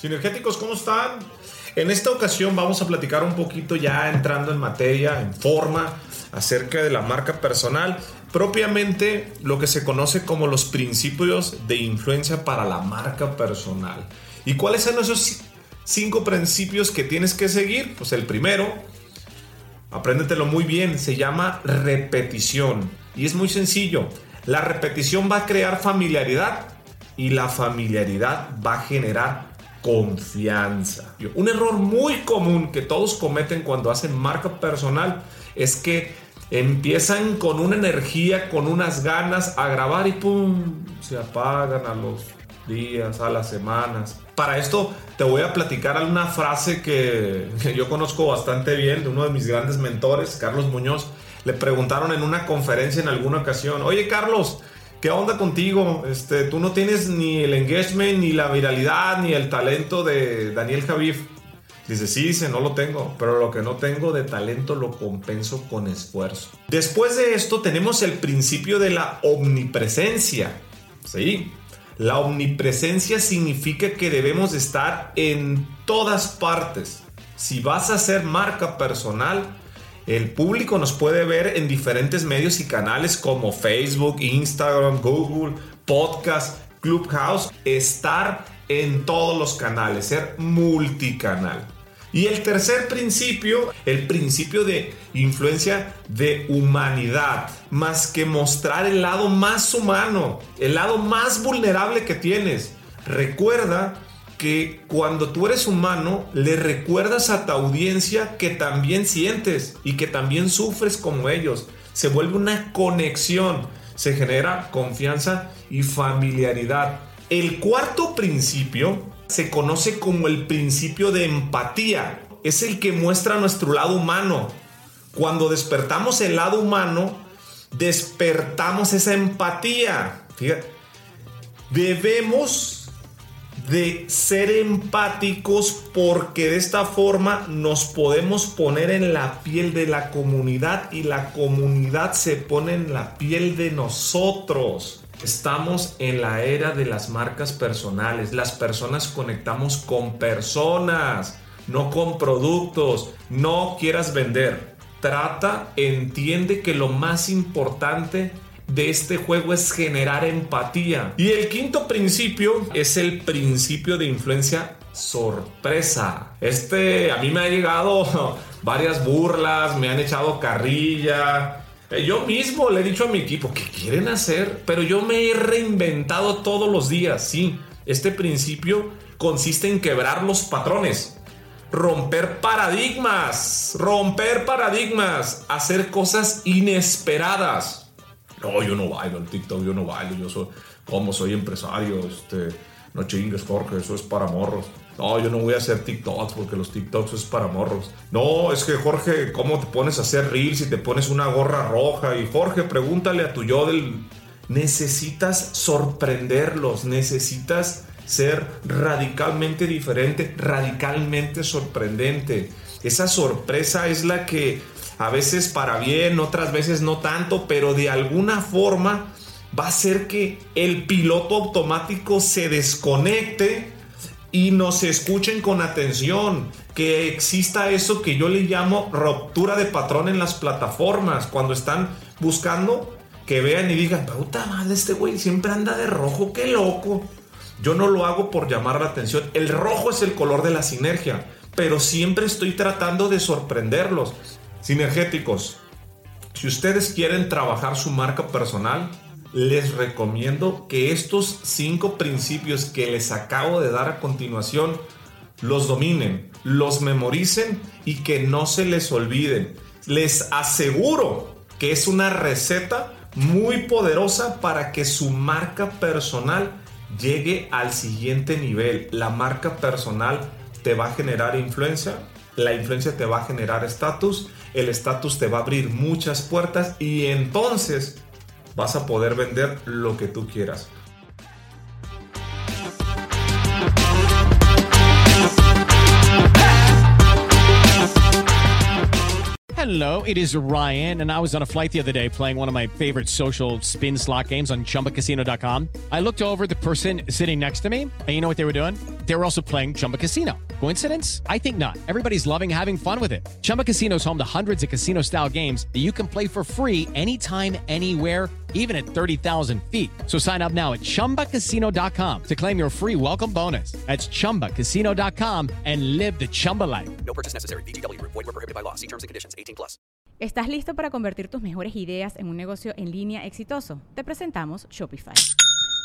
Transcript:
Sinergéticos, ¿cómo están? En esta ocasión vamos a platicar un poquito ya entrando en materia, en forma, acerca de la marca personal, propiamente lo que se conoce como los principios de influencia para la marca personal. ¿Y cuáles son esos cinco principios que tienes que seguir? Pues el primero, apréndetelo muy bien, se llama repetición. Y es muy sencillo. La repetición va a crear familiaridad y la familiaridad va a generar confianza. Un error muy común que todos cometen cuando hacen marca personal es que empiezan con una energía, con unas ganas a grabar y ¡pum! se apagan a los días, a las semanas. Para esto te voy a platicar una frase que, que yo conozco bastante bien de uno de mis grandes mentores, Carlos Muñoz. Le preguntaron en una conferencia en alguna ocasión, oye Carlos, ¿qué onda contigo? Este, tú no tienes ni el engagement, ni la viralidad, ni el talento de Daniel Javif. Dice, sí, dice, no lo tengo, pero lo que no tengo de talento lo compenso con esfuerzo. Después de esto tenemos el principio de la omnipresencia. Sí, la omnipresencia significa que debemos estar en todas partes. Si vas a hacer marca personal, el público nos puede ver en diferentes medios y canales como Facebook, Instagram, Google, podcast, Clubhouse. Estar en todos los canales, ser multicanal. Y el tercer principio, el principio de influencia de humanidad, más que mostrar el lado más humano, el lado más vulnerable que tienes. Recuerda que cuando tú eres humano, le recuerdas a tu audiencia que también sientes y que también sufres como ellos. Se vuelve una conexión, se genera confianza y familiaridad. El cuarto principio se conoce como el principio de empatía. Es el que muestra nuestro lado humano. Cuando despertamos el lado humano, despertamos esa empatía. Debemos de ser empáticos porque de esta forma nos podemos poner en la piel de la comunidad y la comunidad se pone en la piel de nosotros. Estamos en la era de las marcas personales. Las personas conectamos con personas, no con productos. No quieras vender. Trata, entiende que lo más importante de este juego es generar empatía. Y el quinto principio es el principio de influencia sorpresa. Este a mí me ha llegado varias burlas, me han echado carrilla. Eh, yo mismo le he dicho a mi equipo que quieren hacer, pero yo me he reinventado todos los días. Sí, este principio consiste en quebrar los patrones romper paradigmas, romper paradigmas, hacer cosas inesperadas. No, yo no bailo en TikTok, yo no bailo, yo soy, como soy empresario, este, no chingues Jorge, eso es para morros. No, yo no voy a hacer TikToks porque los TikToks es para morros. No, es que Jorge, ¿cómo te pones a hacer reels y te pones una gorra roja? Y Jorge, pregúntale a tu yo del... Necesitas sorprenderlos, necesitas ser radicalmente diferente, radicalmente sorprendente. Esa sorpresa es la que a veces para bien, otras veces no tanto, pero de alguna forma va a hacer que el piloto automático se desconecte y nos escuchen con atención, que exista eso que yo le llamo ruptura de patrón en las plataformas, cuando están buscando que vean y digan, puta madre, este güey siempre anda de rojo, qué loco. Yo no lo hago por llamar la atención, el rojo es el color de la sinergia, pero siempre estoy tratando de sorprenderlos. Sinergéticos, si ustedes quieren trabajar su marca personal, les recomiendo que estos cinco principios que les acabo de dar a continuación los dominen, los memoricen y que no se les olviden. Les aseguro que es una receta muy poderosa para que su marca personal llegue al siguiente nivel. La marca personal te va a generar influencia, la influencia te va a generar estatus, el estatus te va a abrir muchas puertas y entonces vas a poder vender lo que tú quieras. Hello, it is Ryan, and I was on a flight the other day playing one of my favorite social spin slot games on chumbacasino.com. I looked over the person sitting next to me, and you know what they were doing? They were also playing Chumba Casino. Coincidence? I think not. Everybody's loving having fun with it. Chumba Casino is home to hundreds of casino style games that you can play for free anytime, anywhere, even at 30,000 feet. So sign up now at chumbacasino.com to claim your free welcome bonus. That's chumbacasino.com and live the Chumba life. No purchase necessary. VGW Group. Void were prohibited by law. See terms and conditions. 18 plus. ¿Estás listo para convertir tus mejores ideas en un negocio en línea exitoso? Te presentamos Shopify.